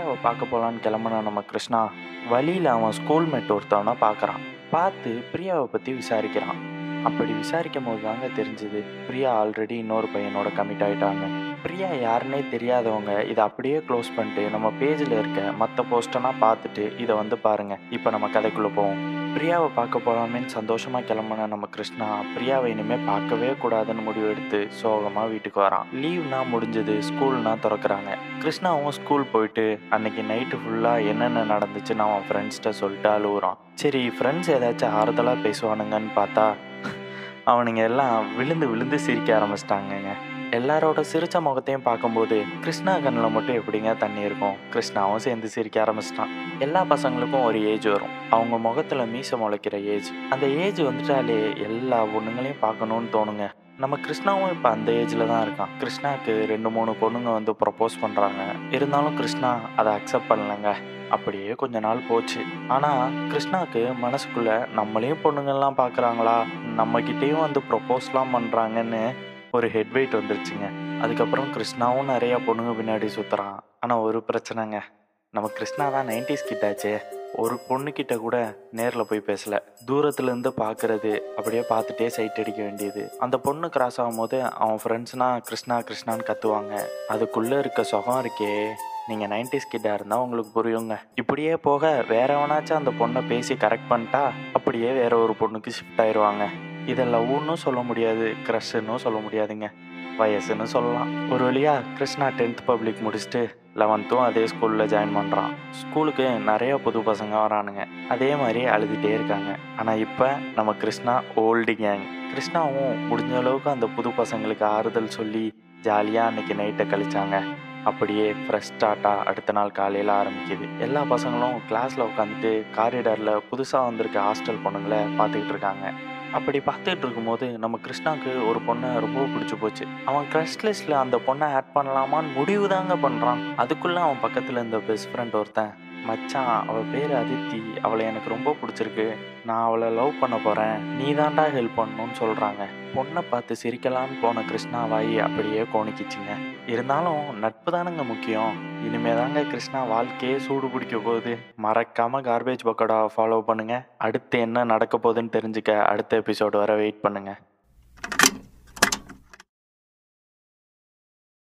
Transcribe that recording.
பிரியாவை பார்க்க போகலான்னு கிளம்புன நம்ம கிருஷ்ணா? வழியில் அவன் ஸ்கூல்மேட் ஒருத்தவனை பார்க்குறான். பார்த்து பிரியாவை பற்றி விசாரிக்கிறான். அப்படி விசாரிக்கும் போது தாங்க தெரிஞ்சுது பிரியா ஆல்ரெடி இன்னொரு பையனோட கமிட் ஆகிட்டாங்க பிரியா யாருன்னே தெரியாதவங்க இதை அப்படியே க்ளோஸ் பண்ணிட்டு நம்ம பேஜில் இருக்க மற்ற போஸ்டெல்லாம் பார்த்துட்டு இதை வந்து பாருங்கள் இப்போ நம்ம கதைக்குள்ளே போவோம். பிரியாவை பார்க்க போகலாமேன்னு சந்தோஷமாக கிளம்புன நம்ம கிருஷ்ணா பிரியாவை இனிமேல் பார்க்கவே கூடாதுன்னு முடிவு எடுத்து சோகமாக வீட்டுக்கு வரான். லீவ்னா முடிஞ்சது ஸ்கூல்னா திறக்கிறாங்க. கிருஷ்ணாவும் ஸ்கூல் போயிட்டு அன்னைக்கு நைட்டு ஃபுல்லாக என்னென்ன நடந்துச்சுன்னு அவன் ஃப்ரெண்ட்ஸ்கிட்ட சொல்லிட்டு அழுகுறான். சரி ஃப்ரெண்ட்ஸ் ஏதாச்சும் ஆறுதலாக பேசுவானுங்கன்னு பார்த்தா அவனுங்க எல்லாம் விழுந்து விழுந்து சிரிக்க ஆரம்பிச்சிட்டாங்கங்க. எல்லாரோட சிரிச்ச முகத்தையும் பார்க்கும்போது கிருஷ்ணா கண்ணில் மட்டும் எப்படிங்க தண்ணி இருக்கும்? கிருஷ்ணாவும் சேர்ந்து சிரிக்க ஆரம்பிச்சிட்டான். எல்லா பசங்களுக்கும் ஒரு ஏஜ் வரும். அவங்க முகத்தில் மீச முளைக்கிற ஏஜ். அந்த ஏஜ் வந்துட்டாலே எல்லா பொண்ணுங்களையும் பார்க்கணும்னு தோணுங்க. நம்ம கிருஷ்ணாவும் இப்போ அந்த ஏஜில் தான் இருக்கான். கிருஷ்ணாவுக்கு ரெண்டு மூணு பொண்ணுங்க வந்து ப்ரப்போஸ் பண்ணுறாங்க இருந்தாலும் கிருஷ்ணா அதை அக்செப்ட் பண்ணலங்க. அப்படியே கொஞ்ச நாள் போச்சு. ஆனால் கிருஷ்ணாவுக்கு மனசுக்குள்ளே நம்மளையும் பொண்ணுங்கள்லாம் பார்க்குறாங்களா? நம்மக்கிட்டேயும் வந்து ப்ரப்போஸ்லாம் பண்ணுறாங்கன்னு ஒரு ஹெட் வெயிட் வந்துருச்சுங்க. அதுக்கப்புறம் கிருஷ்ணாவும் நிறையா பொண்ணுங்க பின்னாடி சுற்றுறான் ஆனால் ஒரு பிரச்சனைங்க. நம்ம கிருஷ்ணா தான் நைன்டிஸ் கிட்டாச்சே. ஒரு பொண்ணுக்கிட்ட கூட நேரில் போய் பேசல. தூரத்துலேருந்து பார்க்குறது அப்படியே பார்த்துட்டே சைட் அடிக்க வேண்டியது. அந்த பொண்ணு கிராஸ் ஆகும்போது அவன் ஃப்ரெண்ட்ஸ்னா கிருஷ்ணா கிருஷ்ணான்னு கத்துவாங்க. அதுக்குள்ளே இருக்க சுகம் இருக்கே. நீங்கள் நைன்டிஸ் கிட்டா இருந்தால் உங்களுக்கு புரியுங்க. இப்படியே போக வேற எவனாச்சும் அந்த பொண்ணை பேசி கரெக்ட் பண்ணிட்டா அப்படியே வேற ஒரு பொண்ணுக்கு ஷிஃப்ட் ஆயிடுவாங்க இதை லவ்னும் சொல்ல முடியாது க்ரஷ்னும் சொல்ல முடியாதுங்க. வயசுன்னு சொல்லலாம். ஒரு வழியாக கிருஷ்ணா டென்த் பப்ளிக் முடிச்சுட்டு லெவன்த்தும் அதே ஸ்கூலில் ஜாயின் பண்ணுறான் ஸ்கூலுக்கு நிறைய புது பசங்க வரானுங்க. அதே மாதிரி அழுதுகிட்டே இருக்காங்க. ஆனால் இப்போ நம்ம கிருஷ்ணா ஓல்டு கேங் கிருஷ்ணாவும் முடிஞ்ச அளவுக்கு அந்த புது பசங்களுக்கு ஆறுதல் சொல்லி ஜாலியாக அன்னைக்கு நைட்டை கழிச்சாங்க. அப்படியே ஃப்ரெஷ் ஸ்டார்ட்டாக அடுத்த நாள் காலையில் ஆரம்பிக்குது. எல்லா பசங்களும் கிளாஸில் உட்காந்துட்டு காரிடாரில் புதுசாக வந்திருக்க ஹாஸ்டல் பொண்ணுங்களை பார்த்துக்கிட்டு இருக்காங்க. அப்படி பார்த்துட்டு இருக்கும்போது நம்ம கிருஷ்ணாவுக்கு ஒரு பொண்ணை ரொம்ப பிடிச்சி போச்சு. அவன் க்ரஷ் லிஸ்ட்டில் அந்த பொண்ணை ஆட் பண்ணலாமான்னு முடிவு தாங்க பண்ணுறான் அதுக்குள்ளே அவன் பக்கத்தில் இருந்த பெஸ்ட் ஃப்ரெண்ட் ஒருத்தன் மச்சான் அவள் பேர் அதித்தி. அவளை எனக்கு ரொம்ப பிடிச்சிருக்கு. நான் அவளை லவ் பண்ண போகிறேன் நீ தாண்டா ஹெல்ப் பண்ணணும்னு சொல்கிறாங்க பொண்ணை பார்த்து சிரிக்கலான்னு போன கிருஷ்ணா வாய் அப்படியே கோணிக்கிச்சுங்க. இருந்தாலும் நட்பு தானுங்க முக்கியம். இனிமே தாங்க கிருஷ்ணா வாழ்க்கையே சூடு பிடிக்க போகுது. மறக்காம கார்பேஜ் பக்கோடா ஃபாலோ பண்ணுங்க. அடுத்து என்ன நடக்க போகுதுன்னு தெரிஞ்சுக்க அடுத்த எபிசோடு வர வெயிட் பண்ணுங்க.